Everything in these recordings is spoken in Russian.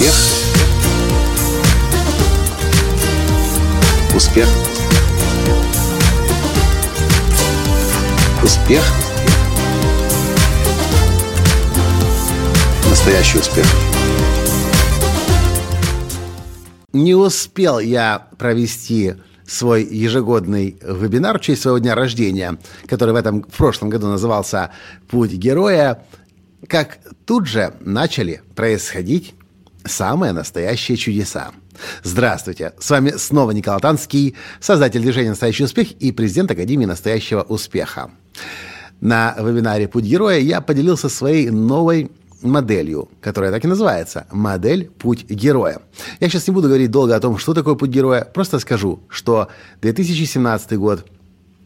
Успех. Успех. Успех. Настоящий успех. Не успел я провести свой ежегодный вебинар в честь своего дня рождения, который в этом в прошлом году назывался «Путь героя», как тут же начали происходить самые настоящие чудеса. Здравствуйте, с вами снова Николай Танский, создатель движения «Настоящий успех» и президент Академии «Настоящего успеха». На вебинаре «Путь героя» я поделился своей новой моделью, которая так и называется – модель «Путь героя». Я сейчас не буду говорить долго о том, что такое «Путь героя», просто скажу, что 2017 год –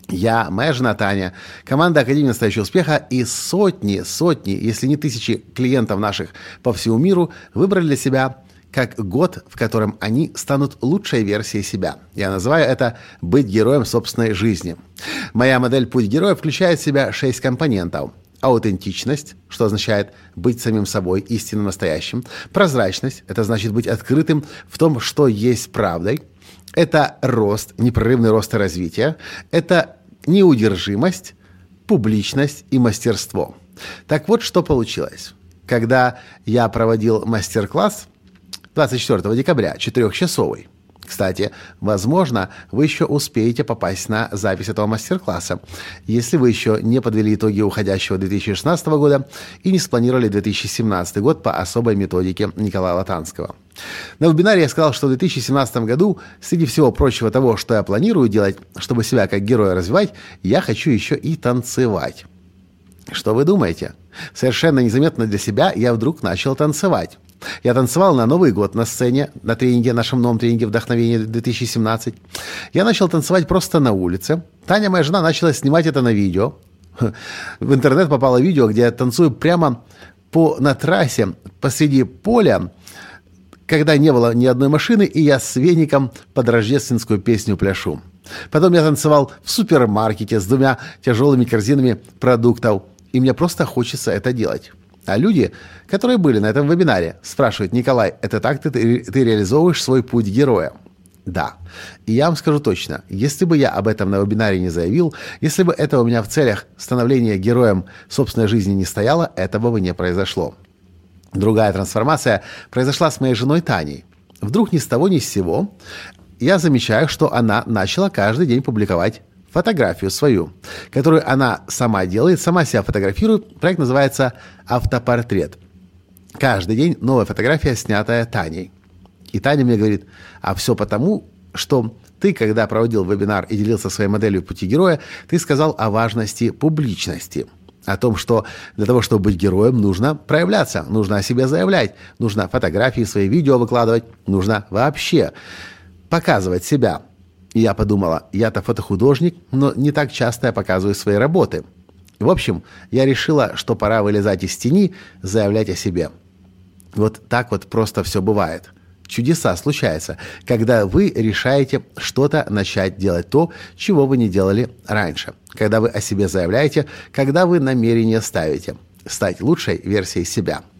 я, моя жена Таня, команда Академии настоящего успеха и сотни, сотни, если не тысячи клиентов наших по всему миру выбрали для себя как год, в котором они станут лучшей версией себя. Я называю это «быть героем собственной жизни». Моя модель «Путь героя» включает в себя шесть компонентов – аутентичность, что означает быть самим собой, истинно настоящим. Прозрачность, это значит быть открытым в том, что есть правдой. Это рост, непрерывный рост и развитие. Это неудержимость, публичность и мастерство. Так вот, что получилось. Когда я проводил мастер-класс 24 декабря, четырехчасовый, кстати, возможно, вы еще успеете попасть на запись этого мастер-класса, если вы еще не подвели итоги уходящего 2016 года и не спланировали 2017 год по особой методике Николая Латанского. На вебинаре я сказал, что в 2017 году, среди всего прочего того, что я планирую делать, чтобы себя как героя развивать, я хочу еще и танцевать. Что вы думаете? Совершенно незаметно для себя я вдруг начал танцевать. Я танцевал на Новый год на сцене, на тренинге, нашем новом тренинге «Вдохновение 2017». Я начал танцевать просто на улице. Таня, моя жена, начала снимать это на видео. В интернет попало видео, где я танцую прямо по, на трассе посреди поля, когда не было ни одной машины, и я с веником под рождественскую песню пляшу. Потом я танцевал в супермаркете с двумя тяжелыми корзинами продуктов, и мне просто хочется это делать. А люди, которые были на этом вебинаре, спрашивают, Николай, это так ты, ты реализовываешь свой путь героя? Да. И я вам скажу точно, если бы я об этом на вебинаре не заявил, если бы это у меня в целях становления героем собственной жизни не стояло, этого бы не произошло. Другая трансформация произошла с моей женой Таней. Вдруг ни с того ни с сего я замечаю, что она начала каждый день публиковать фотографию свою, которую она сама делает, сама себя фотографирует. Проект называется «Автопортрет». Каждый день новая фотография, снятая Таней. И Таня мне говорит, а все потому, что ты, когда проводил вебинар и делился своей моделью пути героя, ты сказал о важности публичности. О том, что для того, чтобы быть героем, нужно проявляться, нужно о себе заявлять, нужно фотографии, свои видео выкладывать, нужно вообще показывать себя. И я подумала, я-то фотохудожник, но не так часто я показываю свои работы. В общем, я решила, что пора вылезать из тени, заявлять о себе. Вот так вот просто все бывает. Чудеса случаются, когда вы решаете что-то начать делать то, чего вы не делали раньше. Когда вы о себе заявляете, когда вы намерение ставите. Стать лучшей версией себя –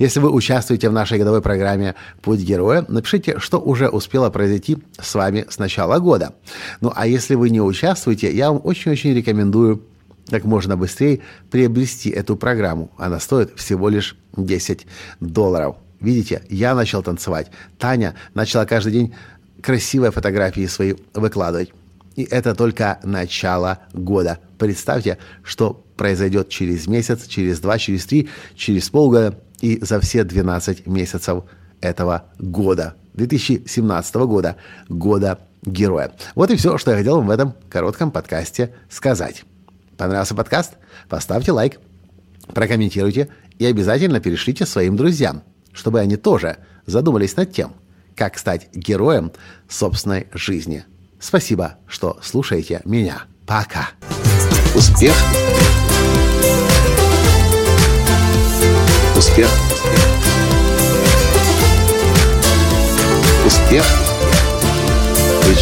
если вы участвуете в нашей годовой программе «Путь героя», напишите, что уже успело произойти с вами с начала года. Ну а если вы не участвуете, я вам очень-очень рекомендую как можно быстрее приобрести эту программу. Она стоит всего лишь 10 долларов. Видите, я начал танцевать. Таня начала каждый день красивые фотографии свои выкладывать. И это только начало года. Представьте, что произойдет через месяц, через два, через три, через полгода и за все 12 месяцев этого года, 2017 года, года героя. Вот и все, что я хотел вам в этом коротком подкасте сказать. Понравился подкаст? Поставьте лайк, прокомментируйте и обязательно перешлите своим друзьям, чтобы они тоже задумались над тем, как стать героем собственной жизни. Спасибо, что слушаете меня. Пока. Успех!